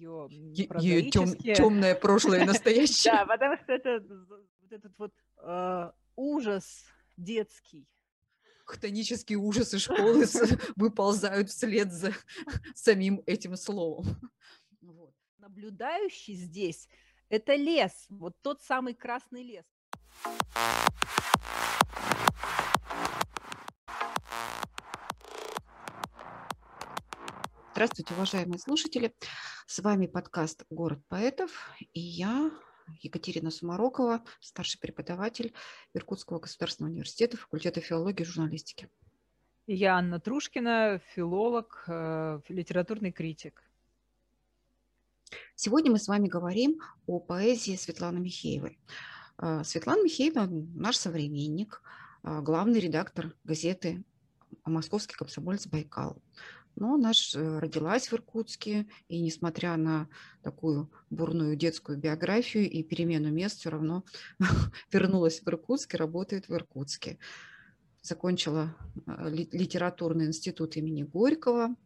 ее Ее тем, темное прошлое и настоящее. Да, потому что это вот этот вот э, ужас детский. Хтонические ужасы школы выползают вслед за самим этим словом. Вот. Наблюдающий здесь – это лес, вот тот самый красный лес. Здравствуйте, уважаемые слушатели. С вами подкаст «Город поэтов» и я, Екатерина Сумарокова, старший преподаватель Иркутского государственного университета, факультета филологии и журналистики. И я Анна Трушкина, филолог, э, литературный критик. Сегодня мы с вами говорим о поэзии Светланы Михеевой. Э, Светлана Михеева – наш современник, э, главный редактор газеты «Московский комсомолец Байкал». Но она э, родилась в Иркутске, и несмотря на такую бурную детскую биографию и перемену мест, все равно вернулась в Иркутск и работает в Иркутске. Закончила э, литературный институт имени Горького,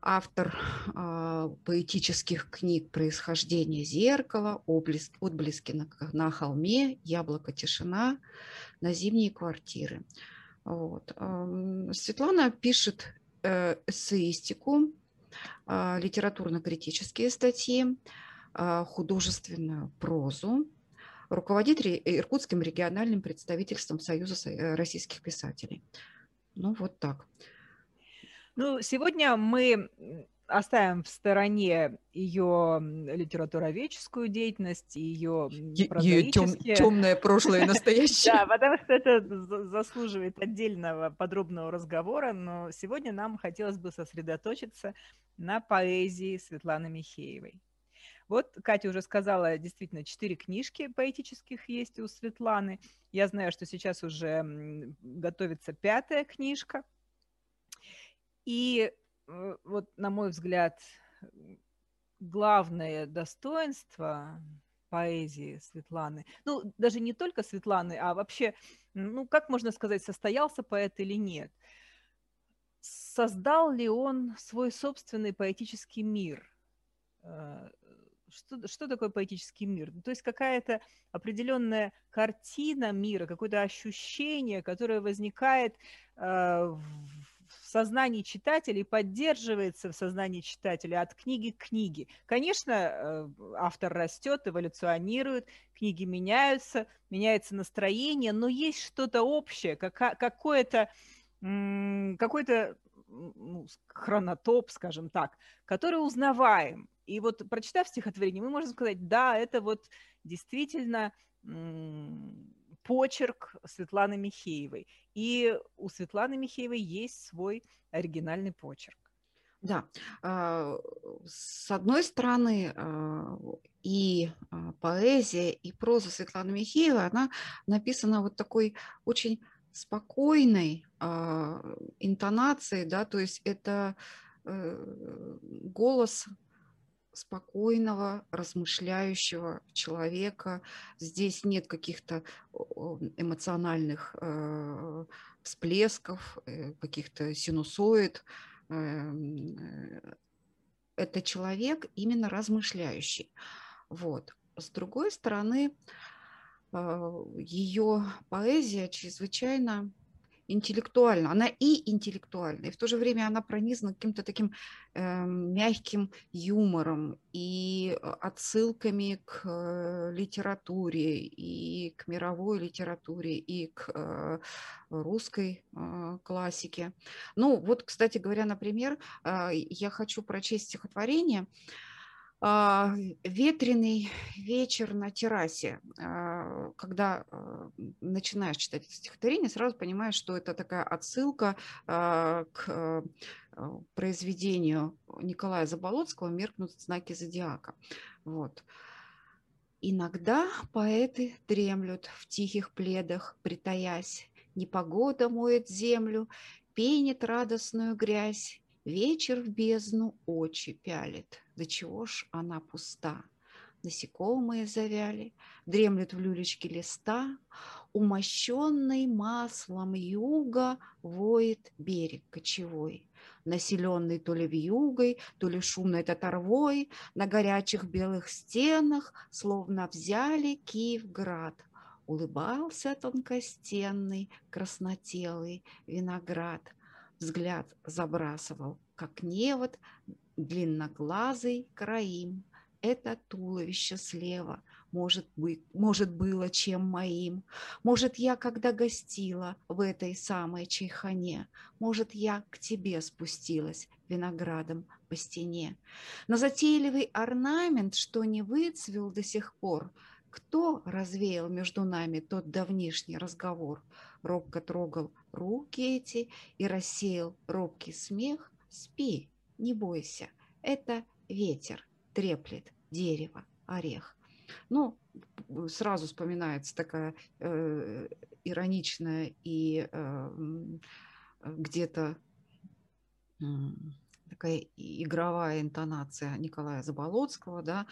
автор э, поэтических книг «Происхождение зеркала», «Отблески на, на холме», «Яблоко тишина», «На зимние квартиры». Вот. Светлана пишет эссеистику, а, литературно-критические статьи, а, художественную прозу, руководит Иркутским региональным представительством Союза э, российских писателей. Ну, вот так. Ну, сегодня мы оставим в стороне ее литературоведческую деятельность, ее ее тем, темное прошлое и настоящее. Да, потому что это заслуживает отдельного подробного разговора, но сегодня нам хотелось бы сосредоточиться на поэзии Светланы Михеевой. Вот Катя уже сказала, действительно, четыре книжки поэтических есть у Светланы. Я знаю, что сейчас уже готовится пятая книжка. И вот, на мой взгляд, главное достоинство поэзии Светланы, ну, даже не только Светланы, а вообще, ну, как можно сказать, состоялся поэт или нет? Создал ли он свой собственный поэтический мир? Э, что, что такое поэтический мир? То есть какая-то определенная картина мира, какое-то ощущение, которое возникает э, в сознании читателей, поддерживается в сознании читателя от книги к книге. Конечно, э, автор растет, эволюционирует, книги меняются, меняется настроение, но есть что-то общее, какое-то какой-то ну, хронотоп, скажем так, который узнаваем. И вот прочитав стихотворение, мы можем сказать, да, это вот действительно почерк Светланы Михеевой. И у Светланы Михеевой есть свой оригинальный почерк. Да, а, с одной стороны, а, и а, поэзия, и проза Светланы Михеевой, она написана вот такой очень спокойной интонацией, да, то есть это э, голос спокойного, размышляющего человека. Здесь нет каких-то эмоциональных э, всплесков, э, каких-то синусоид. Эм, э, это человек именно размышляющий. Вот. С другой стороны, ее поэзия чрезвычайно интеллектуальна. Она и интеллектуальна, и в то же время она пронизана каким-то таким э, мягким юмором и э, отсылками к э, литературе, и к мировой литературе, и к э, русской э, классике. Ну, вот, кстати говоря, например, э, я хочу прочесть стихотворение, э, ветреный вечер на террасе. А, когда а, начинаешь читать это стихотворение, сразу понимаешь, что это такая отсылка к произведению Николая Заболоцкого «Меркнут знаки зодиака». Вот. Иногда поэты дремлют в тихих пледах, притаясь. Непогода моет землю, пенит радостную грязь, Вечер в бездну очи пялит, до чего ж она пуста. Насекомые завяли, дремлют в люлечке листа, Умощенный маслом юга воет берег кочевой. населенный то ли вьюгой, то ли шумной татарвой, на горячих белых стенах, словно взяли Киевград. Улыбался тонкостенный, краснотелый виноград. Взгляд забрасывал, как невод, длинноглазый краим. Это туловище слева – может, быть, может было чем моим. Может, я когда гостила в этой самой чайхане, может, я к тебе спустилась виноградом по стене. На затейливый орнамент, что не выцвел до сих пор, кто развеял между нами тот давнишний разговор? Робко трогал руки эти и рассеял робкий смех. Спи, не бойся, это ветер треплет дерево, орех. Ну, сразу вспоминается такая э, ироничная и э, где-то э, такая игровая интонация Николая Заболоцкого, да.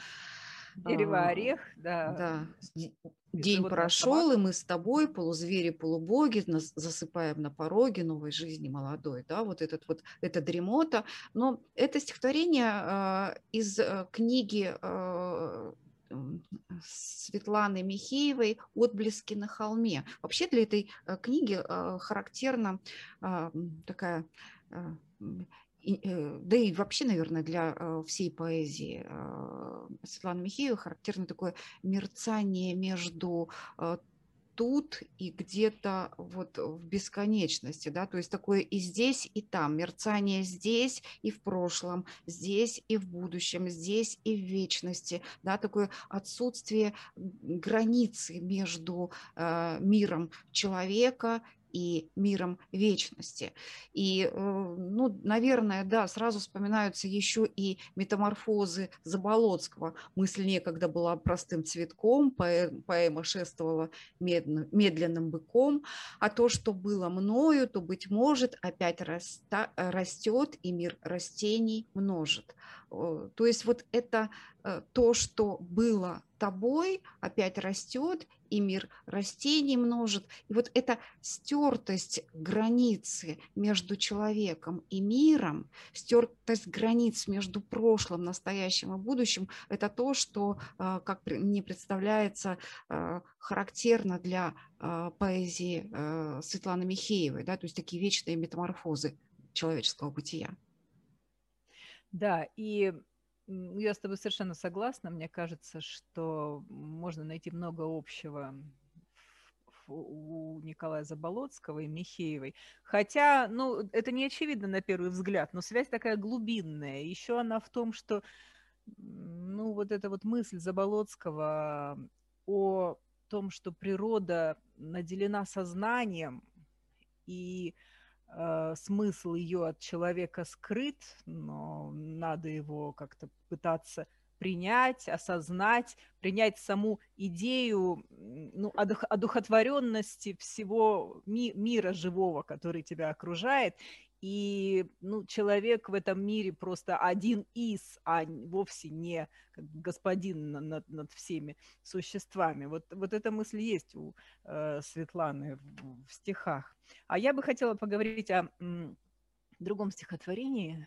Дерево орех, да. Да. День прошел, и мы с тобой, полузвери, полубоги, нас засыпаем на пороге новой жизни молодой, да, вот этот вот, это дремота. Но это стихотворение э, из э, книги э, Светланы Михеевой «Отблески на холме». Вообще для этой э, книги характерна а, такая э, да и вообще, наверное, для всей поэзии Светланы Михеевой характерно такое мерцание между тут и где-то вот в бесконечности, да, то есть такое и здесь, и там, мерцание здесь и в прошлом, здесь и в будущем, здесь и в вечности, да, такое отсутствие границы между э, миром человека и миром вечности. И, э, ну, наверное, да, сразу вспоминаются еще и метаморфозы Заболоцкого. Мысль некогда была простым цветком, поэма шествовала медленным быком, а то, что было мною, то, быть может, опять растет, и мир растений множит. То есть вот это э, то, что было тобой, опять растет, и мир растений множит. И вот эта стертость границы между человеком и миром, стертость границ между прошлым, настоящим и будущим, это то, что, э, как мне представляется, э, характерно для поэзии Светланы Михеевой, да, то есть такие вечные метаморфозы человеческого бытия. Да, и я с тобой совершенно согласна. Мне кажется, что можно найти много общего у Николая Заболоцкого и Михеевой. Хотя, ну, это не очевидно на первый взгляд, но связь такая глубинная. Еще она в том, что, ну, вот эта вот мысль Заболоцкого о том, что природа наделена сознанием, и смысл ее от человека скрыт, но надо его как-то пытаться принять, осознать, принять саму идею ну, одух, одухотворенности всего ми, мира живого, который тебя окружает, и ну, человек в этом мире просто один из, а вовсе не господин над, над всеми существами. Вот, вот эта мысль есть у э, Светланы в, в стихах. А я бы хотела поговорить о м, другом стихотворении,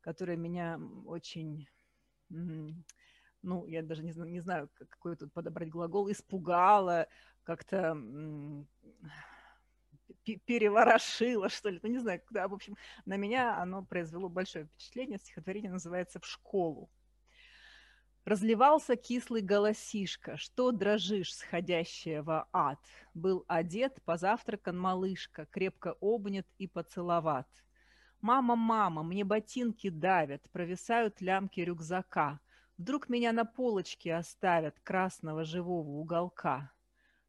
которое меня очень, м, ну, я даже не, не знаю, какой тут подобрать глагол, испугало, как-то переворошило, что ли, ну не знаю, да, в общем, на меня оно произвело большое впечатление. Стихотворение называется «В школу». Разливался кислый голосишка, что дрожишь, сходящая в ад. Был одет, позавтракан малышка, крепко обнят и поцеловат. Мама, мама, мне ботинки давят, провисают лямки рюкзака. Вдруг меня на полочке оставят красного живого уголка.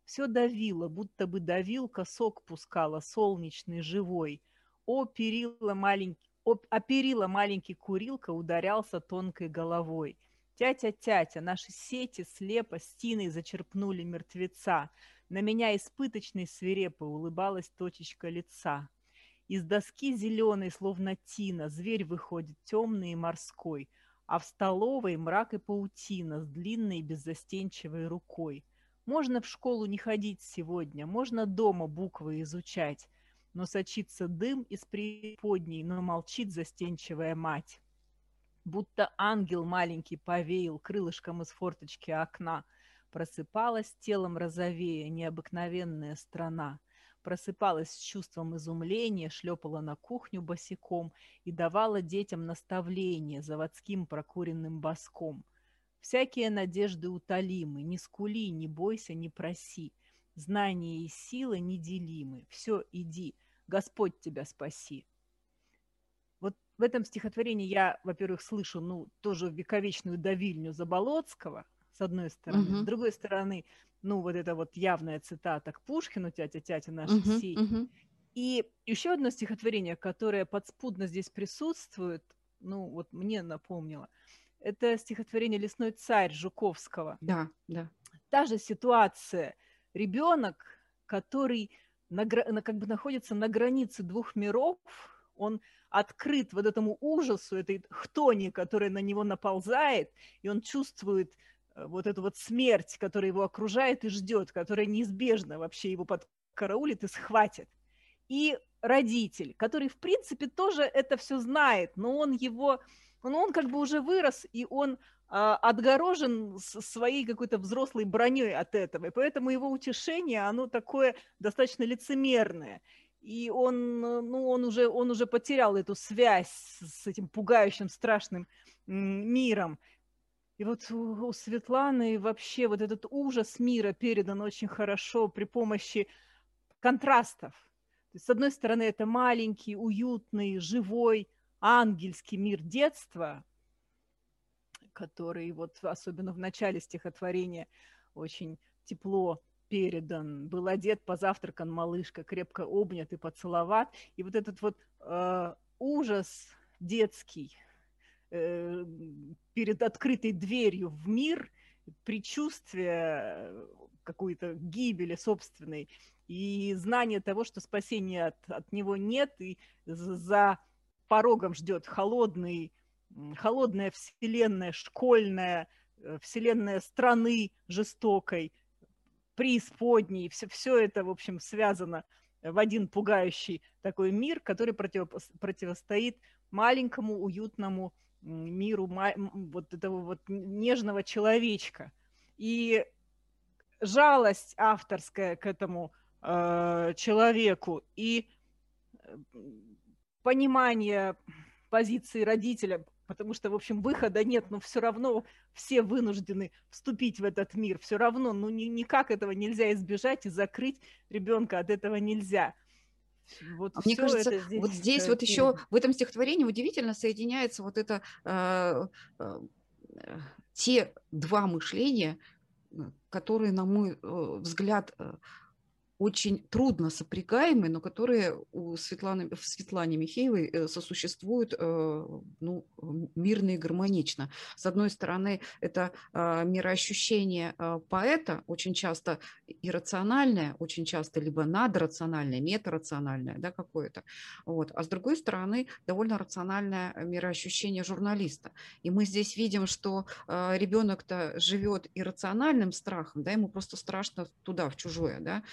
Все давило, будто бы давилка сок пускала, солнечный, живой. О, перила маленький, о, а перила маленький курилка ударялся тонкой головой. Тятя-тятя, наши сети слепо стиной зачерпнули мертвеца. На меня испыточной свирепо улыбалась точечка лица. Из доски зеленой, словно тина, зверь выходит темный и морской, а в столовой мрак и паутина с длинной беззастенчивой рукой. Можно в школу не ходить сегодня, можно дома буквы изучать. но сочится дым из преподней, но молчит застенчивая мать. Будто ангел маленький повеял крылышком из форточки окна. Просыпалась телом розовея необыкновенная страна. Просыпалась с чувством изумления, шлепала на кухню босиком и давала детям наставления заводским прокуренным боском. Всякие надежды утолимы, не скули, не бойся, не проси. Знания и сила неделимы. Все, иди, Господь тебя спаси. Вот в этом стихотворении я, во-первых, слышу, ну, тоже вековечную давильню Заболоцкого, с одной стороны. Uh-huh. С другой стороны, ну, вот это вот явная цитата к Пушкину, тятя-тятя наших uh-huh, сей. Uh-huh. И еще одно стихотворение, которое подспудно здесь присутствует, ну, вот мне напомнило, это стихотворение «Лесной царь» Жуковского. Да, да. Та же ситуация. Ребенок, который на, как бы находится на границе двух миров, он открыт вот этому ужасу, этой хтони, которая на него наползает, и он чувствует э, вот эту вот смерть, которая его окружает и ждет, которая неизбежно вообще его подкараулит и схватит. И родитель, который, в принципе, тоже это все знает, но он его, ну, он как бы уже вырос, и он а, отгорожен своей какой-то взрослой броней от этого, и поэтому его утешение, оно такое достаточно лицемерное. И он, ну, он, уже, он уже потерял эту связь с этим пугающим, страшным миром. И вот у, у Светланы вообще вот этот ужас мира передан очень хорошо при помощи контрастов. То есть, с одной стороны, это маленький, уютный, живой, ангельский мир детства, который вот особенно в начале стихотворения очень тепло передан, был одет, позавтракан малышка, крепко обнят и поцеловат. И вот этот вот э, ужас детский э, перед открытой дверью в мир, предчувствие какой-то гибели собственной и знание того, что спасения от, от него нет, и за порогом ждет холодный холодная вселенная, школьная э, вселенная страны жестокой, преисподней, все, все это, в общем, связано в один пугающий такой мир, который против, противостоит маленькому уютному миру вот этого вот нежного человечка. И жалость авторская к этому э, человеку и э, понимание позиции родителя, потому что, в общем, выхода нет, но все равно все вынуждены вступить в этот мир, все равно, ну ни, никак этого нельзя избежать и закрыть ребенка от этого нельзя. Вот а мне кажется, здесь вот здесь вот еще в этом стихотворении удивительно соединяется вот это э, э, те два мышления, которые, на мой э, взгляд, э, очень трудно сопрягаемые, но которые у Светланы, в Светлане Михеевой э, сосуществуют э, ну, мирно и гармонично. С одной стороны, это а, мироощущение а, поэта, очень часто иррациональное, очень часто либо надрациональное, метарациональное да, какое-то. Вот. А с другой стороны, довольно рациональное мироощущение журналиста. И мы здесь видим, что а, ребенок-то живет иррациональным страхом, да, ему просто страшно туда, в чужое, да,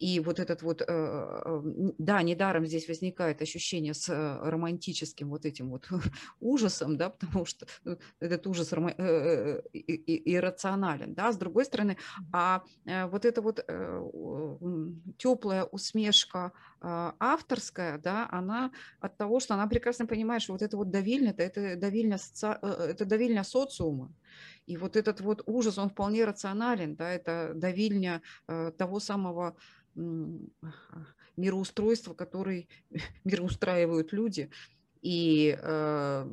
и вот этот вот, э, э, да, недаром здесь возникает ощущение с э, романтическим вот этим вот ужасом, да, потому что этот ужас иррационален, да, с другой стороны, а вот эта вот теплая усмешка авторская, да, она от того, что она прекрасно понимает, что вот это вот давильня, это давильня, это давильня социума, и вот этот вот ужас, он вполне рационален, да, это давильня того самого мироустройства, который мироустраивают люди. И э,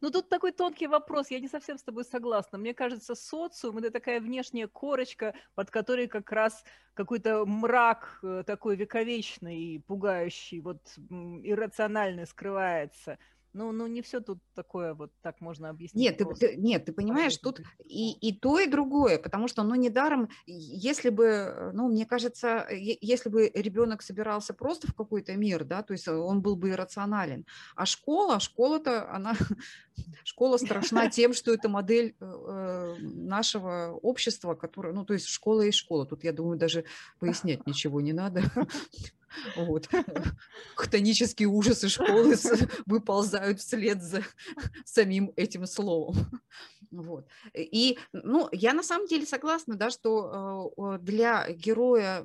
ну, тут такой тонкий вопрос, я не совсем с тобой согласна. Мне кажется, социум – это такая внешняя корочка, под которой как раз какой-то мрак э, такой вековечный, пугающий, вот иррациональный скрывается – ну, ну не все тут такое вот так можно объяснить. Нет, ты, ты, нет, ты понимаешь, тут и, и то, и другое, потому что, ну, недаром, если бы, э, ну, мне кажется, если бы ребенок собирался просто в какой-то мир, да, то есть э, он был бы иррационален, а школа, школа-то, она, школа страшна тем, что это модель э, нашего общества, которое, ну, то есть школа и школа, тут, я думаю, даже пояснять ничего не надо. Вот. Хтонические ужасы школы выползают вслед за самим этим словом. Вот. И, ну, я на самом деле согласна, да, что э, для героя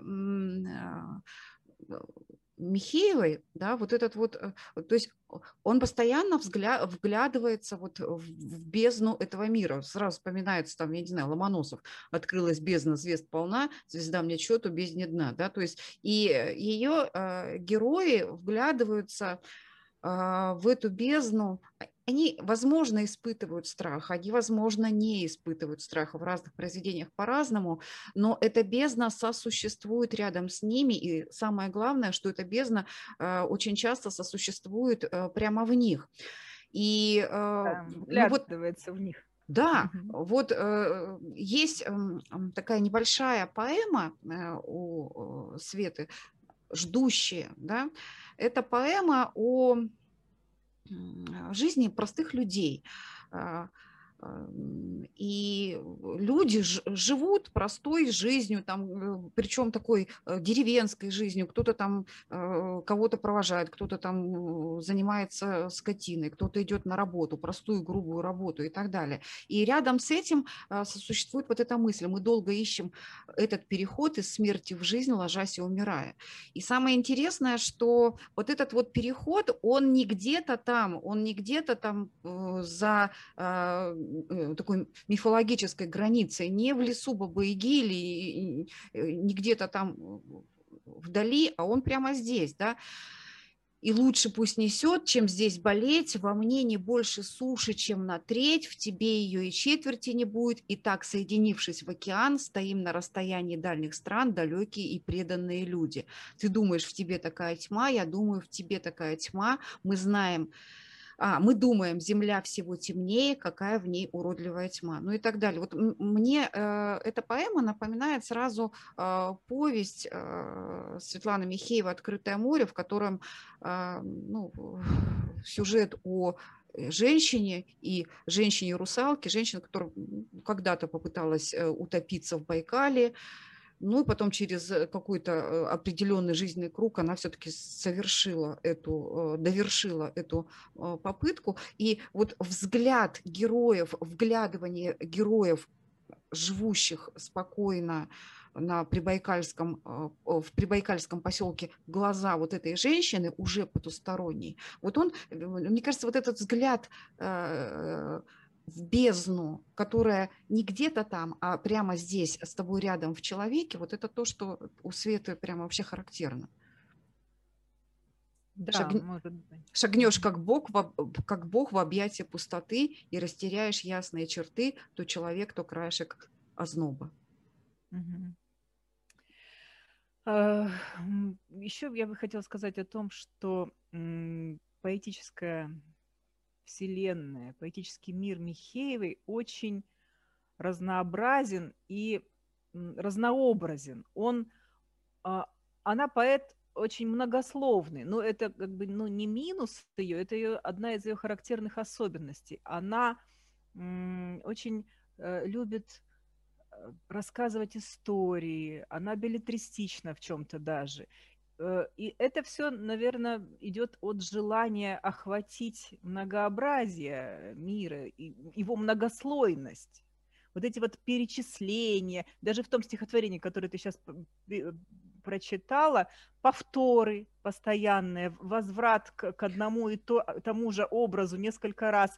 Михеевой, да, вот этот вот, э, то есть он постоянно взгля, вглядывается вот в бездну этого мира. Сразу вспоминается там, я не знаю, Ломоносов. Открылась бездна, звезд полна, звезда мне счету, бездне дна, да, то есть и ее э, герои вглядываются э, в эту бездну, они, возможно, испытывают страх, они, возможно, не испытывают страха в разных произведениях по-разному, но эта бездна сосуществует рядом с ними, и самое главное, что эта бездна э, очень часто сосуществует э, прямо в них. И э, да, ну, вот, в них. Да, вот э, есть э, такая небольшая поэма э, у Светы «Ждущие». Да? Это поэма о жизни простых людей. И люди живут простой жизнью, там, э, причем такой э, деревенской жизнью. Кто-то там э, кого-то провожает, кто-то там занимается скотиной, кто-то идет на работу, простую грубую работу и так далее. И рядом с этим существует вот эта мысль. Мы долго ищем этот переход из смерти в жизнь, ложась и умирая. И самое интересное, что вот этот вот переход, он не где-то там, он не где-то там за такой мифологической границей, не в лесу Бабаиги или э, не где-то там вдали, а он прямо здесь, да, и лучше пусть несет, чем здесь болеть, во мне не больше суши, чем на треть, в тебе ее и четверти не будет, и так, соединившись в океан, стоим на расстоянии дальних стран, далекие и преданные люди. Ты думаешь, в тебе такая тьма, я думаю, в тебе такая тьма, мы знаем, а, мы думаем, Земля всего темнее, какая в ней уродливая тьма, ну и так далее. Вот мне э, эта поэма напоминает сразу э, повесть э, Светланы Михеева «Открытое море», в котором э, ну, сюжет о женщине и женщине-русалке, женщина, которая когда-то попыталась э, утопиться в Байкале, ну и потом через э, какой-то э, определенный жизненный круг она все-таки совершила эту, э, довершила эту попытку. И вот взгляд героев, вглядывание героев, живущих спокойно на Прибайкальском, в Прибайкальском поселке глаза вот этой женщины уже потусторонней. Вот он, мне кажется, вот этот взгляд в бездну, которая не где-то там, а прямо здесь, с тобой рядом в человеке, вот это то, что у Светы прямо вообще характерно. Да, Шаг... может быть. Шагнешь как Бог, в, как Бог в объятия пустоты и растеряешь ясные черты, то человек, то краешек озноба. Еще я бы хотела сказать о том, что поэтическая вселенная, поэтический мир Михеевой очень разнообразен и разнообразен. Он, а, она поэт очень многословный, но это как бы ну, не минус ее, это ее, одна из ее характерных особенностей. Она очень э, любит э, рассказывать истории, она билетристична в чем-то даже. Э, и это все, наверное, идет от желания охватить многообразие мира, его многослойность. Вот эти вот перечисления, даже в том стихотворении, которое ты сейчас прочитала, повторы постоянные, возврат к, к одному и то, тому же образу, несколько раз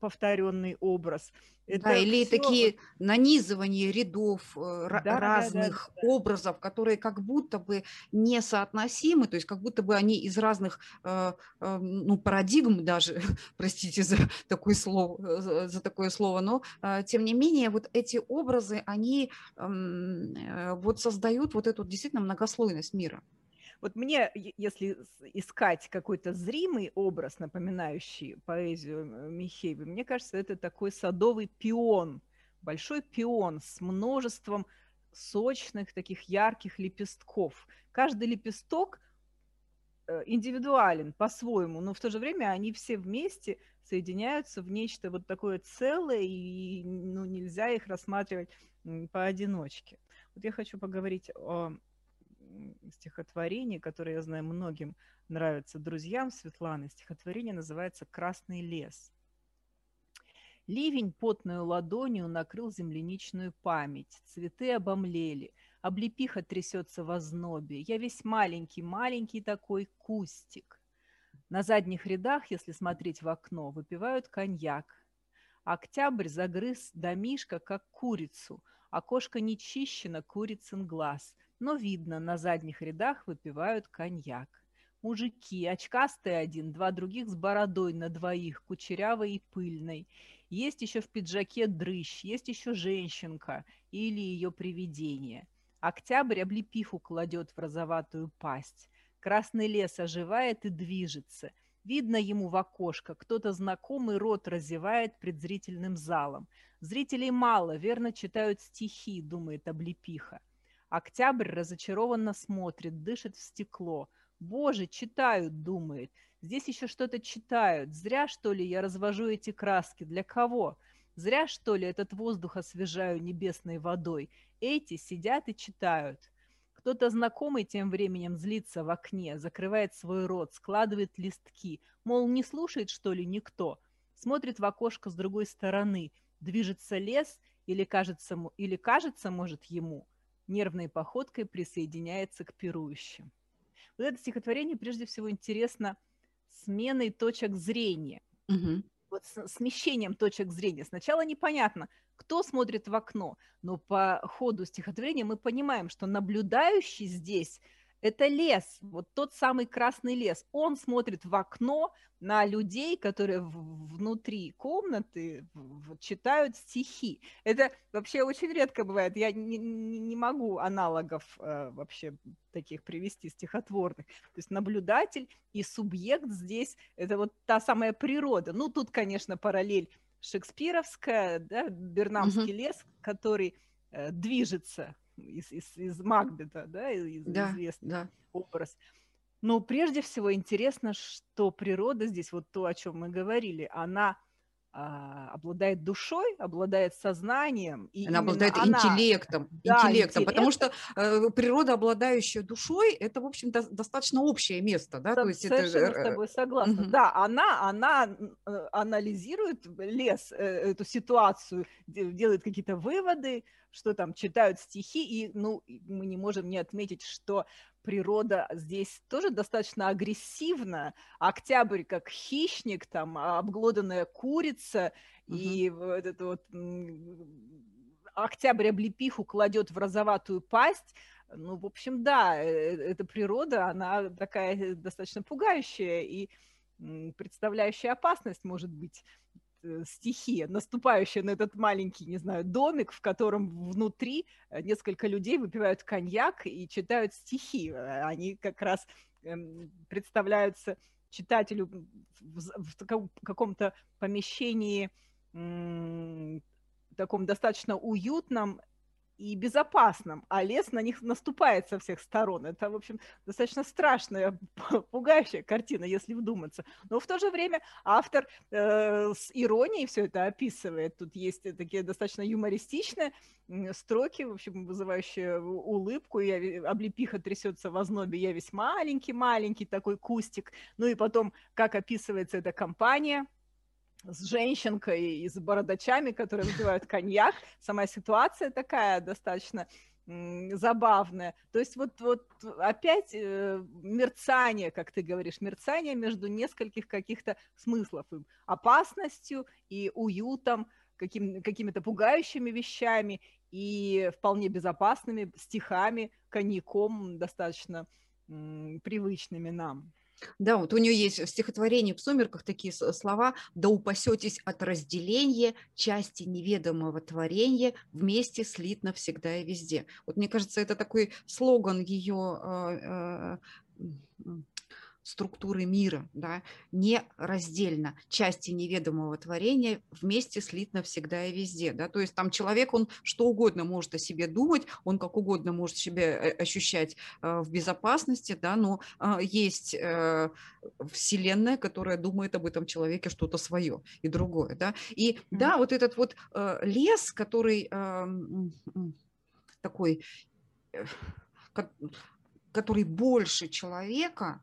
повторенный образ. Это да, или все... такие нанизывания рядов э, да, разных да, да, да. образов, которые как будто бы несоотносимы, то есть как будто бы они из разных э, э, ну, парадигм даже, простите за такое слово, за, такое слово, но э, тем не менее вот эти образы, они эм, э, вот создают вот эту действительно многослойность мира. Вот мне, если искать какой-то зримый образ, напоминающий поэзию Михеева, мне кажется, это такой садовый пион, большой пион с множеством сочных, таких ярких лепестков. Каждый лепесток э, индивидуален по-своему, но в то же время они все вместе соединяются в нечто вот такое целое, и ну, нельзя их рассматривать поодиночке. Вот я хочу поговорить о стихотворение, которое, я знаю, многим нравится друзьям Светланы. Стихотворение называется «Красный лес». Ливень потную ладонью накрыл земляничную память. Цветы обомлели, облепиха трясется в ознобе. Я весь маленький-маленький такой кустик. На задних рядах, если смотреть в окно, выпивают коньяк. Октябрь загрыз домишка, как курицу. Окошко не чищено, курицын глаз. Но видно, на задних рядах выпивают коньяк. Мужики, очкастый один, два других с бородой на двоих, кучерявой и пыльной. Есть еще в пиджаке дрыщ, есть еще женщинка или ее привидение. Октябрь облепиху кладет в розоватую пасть. Красный лес оживает и движется. Видно ему в окошко, кто-то знакомый рот разевает пред зрительным залом. Зрителей мало, верно читают стихи, думает облепиха. Октябрь разочарованно смотрит, дышит в стекло. Боже, читают, думает. Здесь еще что-то читают. Зря, что ли, я развожу эти краски? Для кого? Зря, что ли, этот воздух освежаю небесной водой? Эти сидят и читают. Кто-то знакомый тем временем злится в окне, закрывает свой рот, складывает листки. Мол, не слушает, что ли, никто. Смотрит в окошко с другой стороны. Движется лес или кажется, или кажется может, ему. Нервной походкой присоединяется к пирующим. Вот это стихотворение прежде всего интересно – сменой точек зрения. Угу. Вот с смещением точек зрения. Сначала непонятно, кто смотрит в окно, но по ходу стихотворения мы понимаем, что наблюдающий здесь это лес, вот тот самый красный лес. Он смотрит в окно на людей, которые внутри комнаты читают стихи. Это вообще очень редко бывает. Я не, не могу аналогов э, вообще таких привести стихотворных. То есть наблюдатель и субъект здесь – это вот та самая природа. Ну, тут, конечно, параллель шекспировская, да, Бернамский угу. лес, который э, движется из, из, из Макбета, да, из, да, известный да. образ. Но прежде всего интересно, что природа здесь, вот то, о чем мы говорили, она обладает душой, обладает сознанием. И она обладает она... интеллектом, да, интеллектом, интеллект. потому что э, природа, обладающая душой, это, в общем, до, достаточно общее место, да? То есть Совершенно это... с тобой согласна. Угу. Да, она, она э, анализирует лес, э, эту ситуацию, делает какие-то выводы, что там читают стихи, и ну, мы не можем не отметить, что природа здесь тоже достаточно агрессивна. Октябрь как хищник, там обглоданная курица, угу. и вот это вот октябрь облепиху кладет в розоватую пасть. Ну, в общем, да, э, эта природа, она такая достаточно пугающая и представляющая опасность, может быть, Э, стихия, наступающая на этот маленький, не знаю, домик, в котором внутри э, несколько людей выпивают коньяк и читают стихи. Э, они как раз эм, представляются читателю в каком-то помещении таком достаточно уютном и безопасным, а лес на них наступает со всех сторон. Это, в общем, достаточно страшная, пугающая картина, если вдуматься. Но в то же время автор э, с иронией все это описывает. Тут есть такие достаточно юмористичные строки, в общем, вызывающие улыбку. Я, облепиха трясется в ознобе, я весь маленький-маленький такой кустик. Ну и потом, как описывается эта компания – с женщинкой и с бородачами, которые выпивают коньяк. Сама ситуация такая достаточно забавная. То есть вот, вот опять э, мерцание, как ты говоришь, мерцание между нескольких каких-то смыслов. Опасностью и уютом, каким, какими-то пугающими вещами и вполне безопасными стихами, коньяком достаточно м, привычными нам. Да, вот у нее есть в стихотворении в «Сумерках» такие слова «Да упасетесь от разделения, части неведомого творения, вместе слит навсегда и везде». Вот мне кажется, это такой слоган ее структуры мира, да, нераздельно, части неведомого творения вместе слит навсегда и везде, да, то есть там человек, он что угодно может о себе думать, он как угодно может себя э, ощущать э, в безопасности, да, но э, есть вселенная, которая думает об этом человеке что-то свое и другое, да, и да, вот этот вот лес, который такой который больше человека,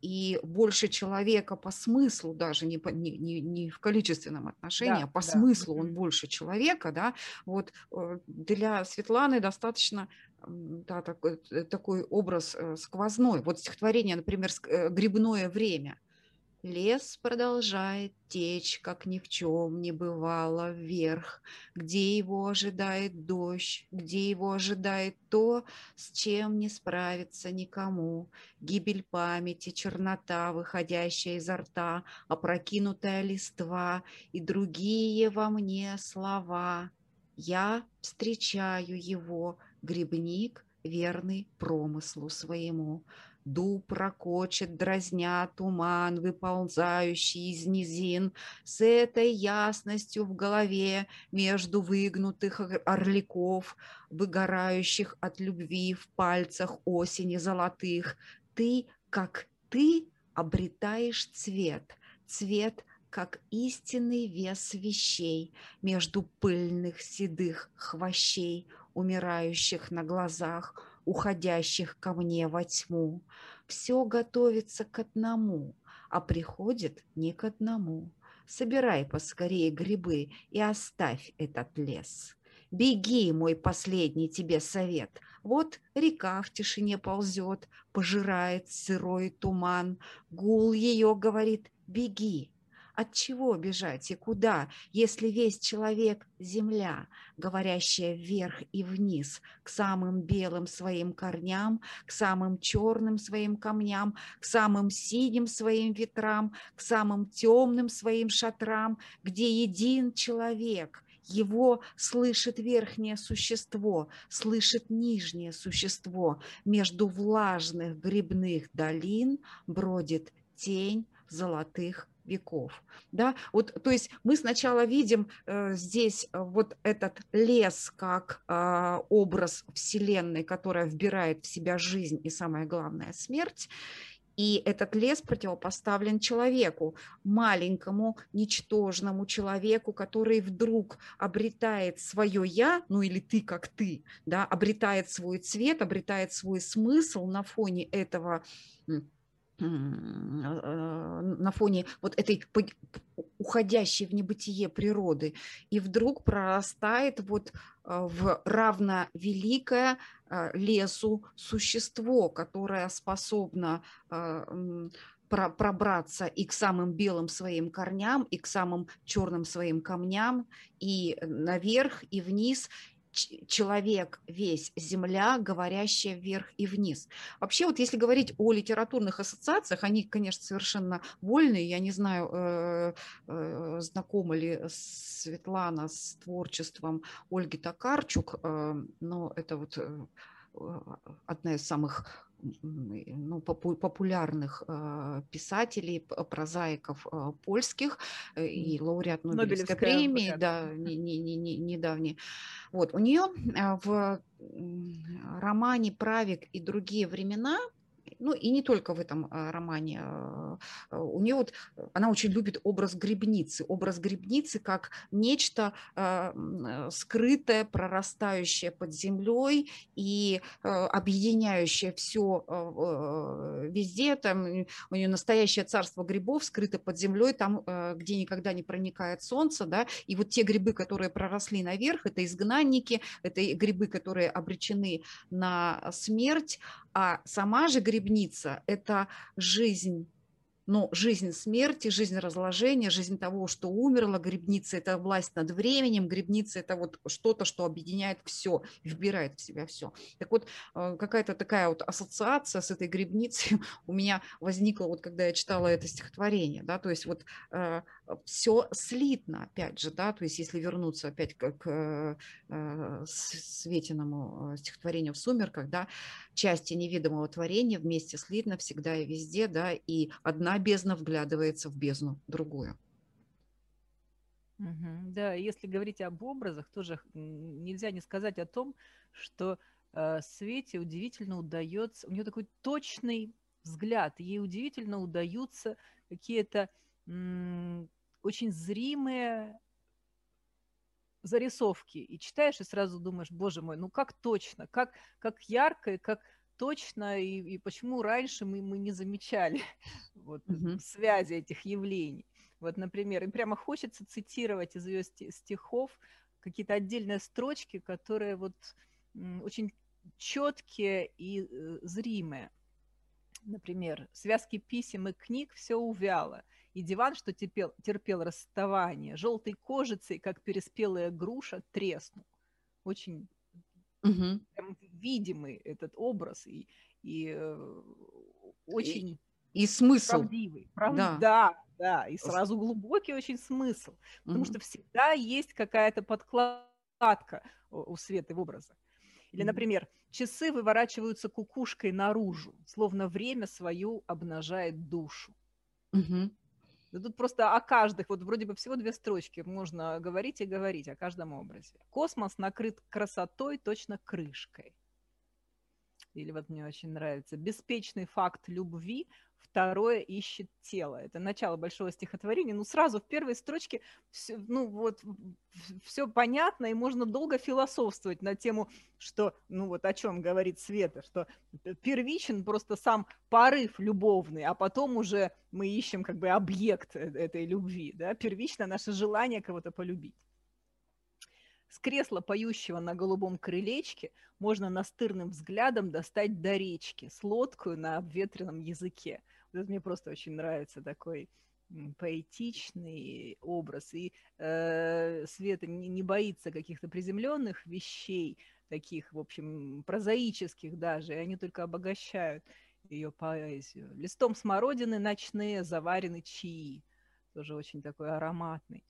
и больше человека по смыслу даже, не, по, не, не, не в количественном отношении, да, а по да. смыслу он больше человека, да, вот э, для Светланы достаточно да, такой, такой образ сквозной. Вот стихотворение, например, «Грибное время», Лес продолжает течь, как ни в чем не бывало, вверх, где его ожидает дождь, где его ожидает то, с чем не справится никому. Гибель памяти, чернота, выходящая изо рта, опрокинутая листва и другие во мне слова. Я встречаю его, грибник, верный промыслу своему. Дуб ракочет, дразня туман, выползающий из низин, С этой ясностью в голове между выгнутых орликов, Выгорающих от любви в пальцах осени золотых, Ты, как ты, обретаешь цвет, цвет как истинный вес вещей между пыльных седых хвощей, умирающих на глазах, уходящих ко мне во тьму. Все готовится к одному, а приходит не к одному. Собирай поскорее грибы и оставь этот лес. Беги, мой последний тебе совет. Вот река в тишине ползет, пожирает сырой туман. Гул ее говорит, беги, от чего бежать и куда, если весь человек – земля, говорящая вверх и вниз, к самым белым своим корням, к самым черным своим камням, к самым синим своим ветрам, к самым темным своим шатрам, где един человек – его слышит верхнее существо, слышит нижнее существо. Между влажных грибных долин бродит тень золотых веков. Да? Вот, то есть мы сначала видим э, здесь э, вот этот лес как э, образ Вселенной, которая вбирает в себя жизнь и, самое главное, смерть. И этот лес противопоставлен человеку, маленькому, ничтожному человеку, который вдруг обретает свое «я», ну или «ты как ты», да, обретает свой цвет, обретает свой смысл на фоне этого на фоне вот этой уходящей в небытие природы, и вдруг прорастает вот а, в равновеликое а, лесу существо, которое способно пробраться и к самым белым своим корням, и к самым черным своим камням, и наверх, и вниз, человек весь земля, говорящая вверх и вниз. Вообще вот если говорить о литературных ассоциациях, они, конечно, совершенно вольные. Я не знаю, э, э, знакома ли Светлана с творчеством Ольги Токарчук, э, но это вот одна из самых ну, популярных э, писателей, прозаиков э, польских э, и лауреат Нобелевской премии, да, не, не, не, не, недавний. Вот, у нее в романе «Правик и другие времена» ну и не только в этом а, романе. А, а, у нее вот, она очень любит образ грибницы, образ грибницы как нечто скрытое, прорастающее под землей и объединяющее все везде. Там у нее настоящее царство грибов скрыто под землей, там, где никогда не проникает солнце, да, и вот те грибы, которые проросли наверх, это изгнанники, это грибы, которые обречены на смерть, а сама же грибница – это жизнь но жизнь смерти, жизнь разложения, жизнь того, что умерло, грибница – это власть над временем, грибница – это вот что-то, что объединяет все, вбирает в себя все. Так вот, э, какая-то такая вот ассоциация с этой грибницей у меня возникла, вот когда я читала это стихотворение, да, то есть вот э, все слитно, опять же, да, то есть если вернуться опять к, к э, Светиному стихотворению в «Сумерках», да, части невидимого творения вместе слитно всегда и везде, да, и одна бездна вглядывается в бездну другую. Угу. Да, если говорить об образах, тоже нельзя не сказать о том, что э, Свете удивительно удается, у нее такой точный взгляд, ей удивительно удаются какие-то очень зримые зарисовки. И читаешь, и сразу думаешь, боже мой, ну как точно, как, как ярко и как точно, и, и почему раньше мы, мы не замечали вот, Мгм. связи этих явлений. Вот, например, и прямо хочется цитировать из ее сти- стихов какие-то отдельные строчки, которые вот очень четкие и э, зримые. Например, связки писем и книг все увяло, и диван, что терпел, терпел расставание, желтой кожицей, как переспелая груша, треснул. Очень Мгм. прям видимый этот образ и, и э, очень И смысл. правдивый. Прав- Да. да, да, и сразу глубокий очень смысл, потому Мгм. что всегда есть какая-то подкладка у у Светы в образах. Или, например, часы выворачиваются кукушкой наружу, словно время свою обнажает душу. Мгм. Да тут просто о каждых, вот вроде бы всего две строчки, можно говорить и говорить о каждом образе. Космос накрыт красотой, точно крышкой. Или вот мне очень нравится. Беспечный факт любви, второе ищет тело. Это начало большого стихотворения. Ну, сразу в первой строчке всё, ну, вот все понятно, и можно долго философствовать на тему, что, ну, вот о чем говорит Света, что первичен просто сам порыв любовный, а потом уже мы ищем как бы объект э- этой любви, да, первично наше желание кого-то полюбить. С кресла поющего на голубом крылечке можно настырным взглядом достать до речки с лодкою на обветренном языке. Вот это мне просто очень нравится такой поэтичный образ. И э, Света не, не боится каких-то приземленных вещей, таких, в общем, прозаических даже, и они только обогащают ее поэзию. Листом смородины ночные заварены чаи. Тоже очень такой ароматный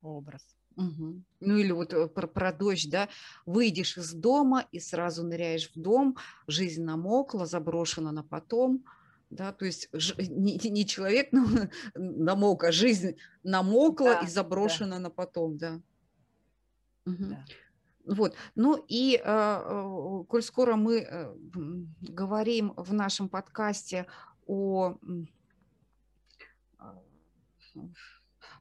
образ. Мгм. Ну или вот э, про, про дождь, да, выйдешь из дома и сразу ныряешь в дом, жизнь намокла, заброшена на потом, да, то есть ж- не, не человек нам- намок, а жизнь намокла Да, и да. заброшена на потом, да. Мгм. Да. Вот, ну и э, э, коль скоро мы э, говорим в нашем подкасте о а,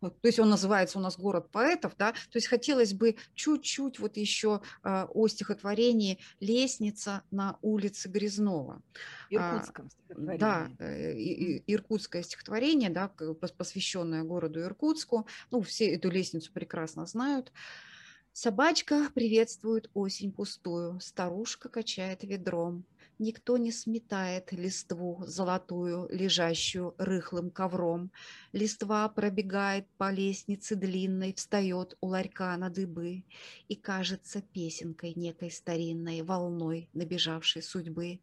то есть он называется у нас «Город поэтов», да, то есть хотелось бы чуть-чуть вот еще а, о стихотворении «Лестница на улице Грязнова». Иркутском Да, стихотворении. э, Мгм. и- иркутское стихотворение, да, посвященное городу Иркутску. Ну, все эту лестницу прекрасно знают. Собачка приветствует осень пустую, старушка качает ведром. Никто не сметает листву золотую, лежащую рыхлым ковром. Листва пробегает по лестнице длинной, встает у ларька на дыбы и кажется песенкой некой старинной, волной набежавшей судьбы.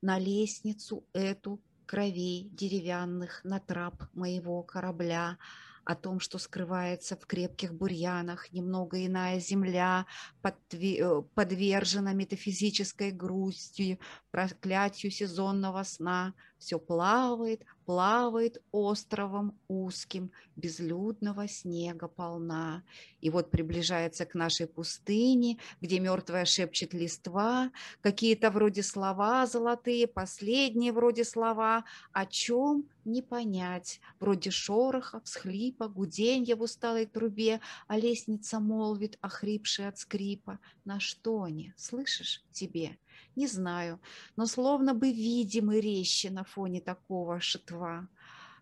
На лестницу эту кровей деревянных на трап моего корабля, о том, что скрывается в крепких бурьянах, немного иная земля, э, подвержена метафизической грустью, проклятию сезонного сна, все плавает, плавает островом узким, безлюдного снега полна. И вот приближается к нашей пустыне, где мертвая шепчет листва, какие-то вроде слова золотые, последние вроде слова, о чем не понять, вроде шороха, всхлипа, гуденья в усталой трубе, а лестница молвит, охрипшая от скрипа. На что они, слышишь, тебе? Не знаю, но словно бы видимы резче на фоне такого шитва.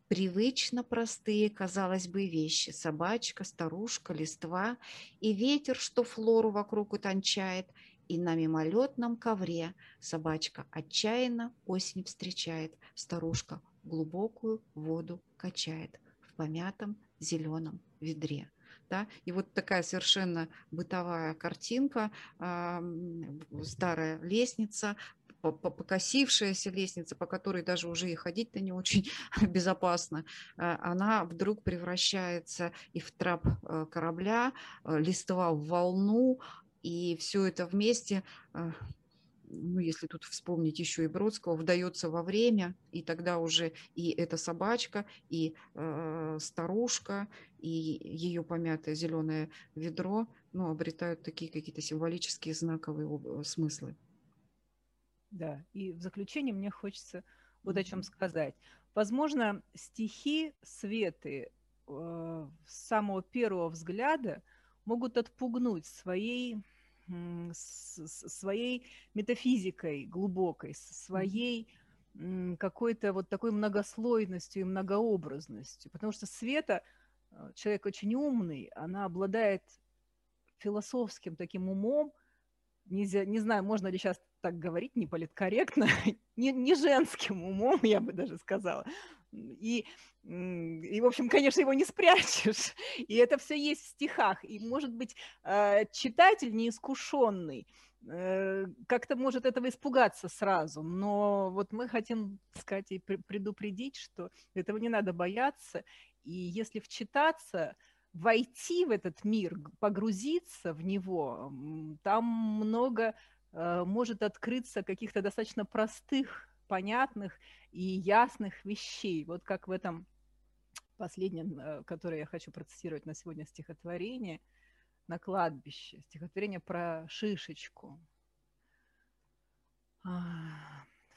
Привычно простые, казалось бы, вещи. Собачка, старушка, листва и ветер, что флору вокруг утончает, и на мимолетном ковре собачка отчаянно осень встречает, старушка глубокую воду качает в помятом зеленом ведре. Да? И вот такая совершенно бытовая картинка, а, старая лестница, по- по- покосившаяся лестница, по которой даже уже и ходить-то не очень безопасно, а, она вдруг превращается и в трап э, корабля, э, листва в волну, и все это вместе, а, ну, если тут вспомнить еще и Бродского, вдается во время, и тогда уже и эта собачка, и э, старушка, и ее помятое зеленое ведро, ну, обретают такие какие-то символические знаковые об- смыслы. Да, и в заключение мне хочется вот о чем сказать. Возможно, стихи Светы э, с самого первого взгляда могут отпугнуть своей своей метафизикой глубокой, своей какой-то вот такой многослойностью и многообразностью. Потому что Света, э, человек очень умный, она обладает философским таким умом, нельзя, не знаю, можно ли сейчас так говорить, не политкорректно, не, не женским умом, я бы даже сказала. И, и, в общем, конечно, его не спрячешь. И это все есть в стихах. И, может быть, э, читатель неискушенный э, как-то может этого испугаться сразу. Но вот мы хотим, сказать, и предупредить, что этого не надо бояться. И если вчитаться, войти в этот мир, погрузиться в него, там много э, может открыться каких-то достаточно простых, понятных и ясных вещей. Вот как в этом последнем, э, которое я хочу процитировать на сегодня стихотворение на кладбище, стихотворение про шишечку.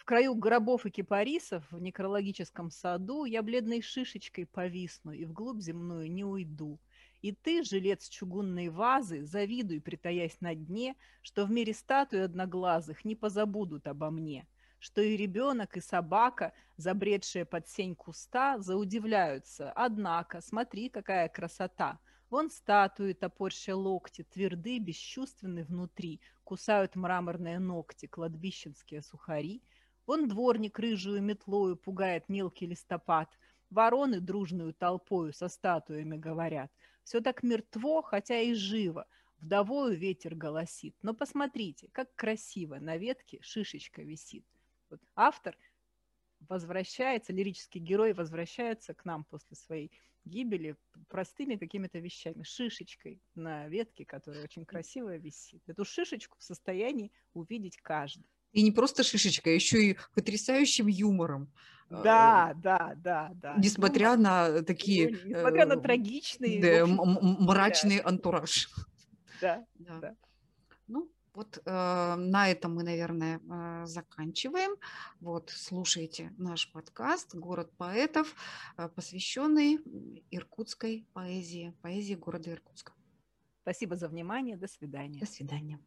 В краю гробов и кипарисов в некрологическом саду Я бледной шишечкой повисну и вглубь земную не уйду. И ты, жилец чугунной вазы, завидуй, притаясь на дне, Что в мире статуи одноглазых не позабудут обо мне, Что и ребенок, и собака, забредшие под сень куста, Заудивляются, однако, смотри, какая красота — Вон статуи, топорща локти, тверды, бесчувственны внутри, кусают мраморные ногти, кладбищенские сухари — Вон дворник рыжую метлою пугает мелкий листопад. Вороны дружную толпою со статуями говорят. Все так мертво, хотя и живо. Вдовою ветер голосит. Но посмотрите, как красиво на ветке шишечка висит. Вот автор возвращается, лирический герой возвращается к нам после своей гибели простыми какими-то вещами, шишечкой на ветке, которая очень красиво висит. Эту шишечку в состоянии увидеть каждый. И не просто шишечка, а еще и потрясающим юмором. Да, а, да, да, да. Несмотря Юмор. на такие... Несмотря на э, трагичный... Да, мрачный да. антураж. Да, да. да. Ну, вот э, на этом мы, наверное, э, заканчиваем. Вот, слушайте наш подкаст «Город поэтов», э, посвященный иркутской поэзии, поэзии города Иркутска. Спасибо за внимание. До свидания. До свидания.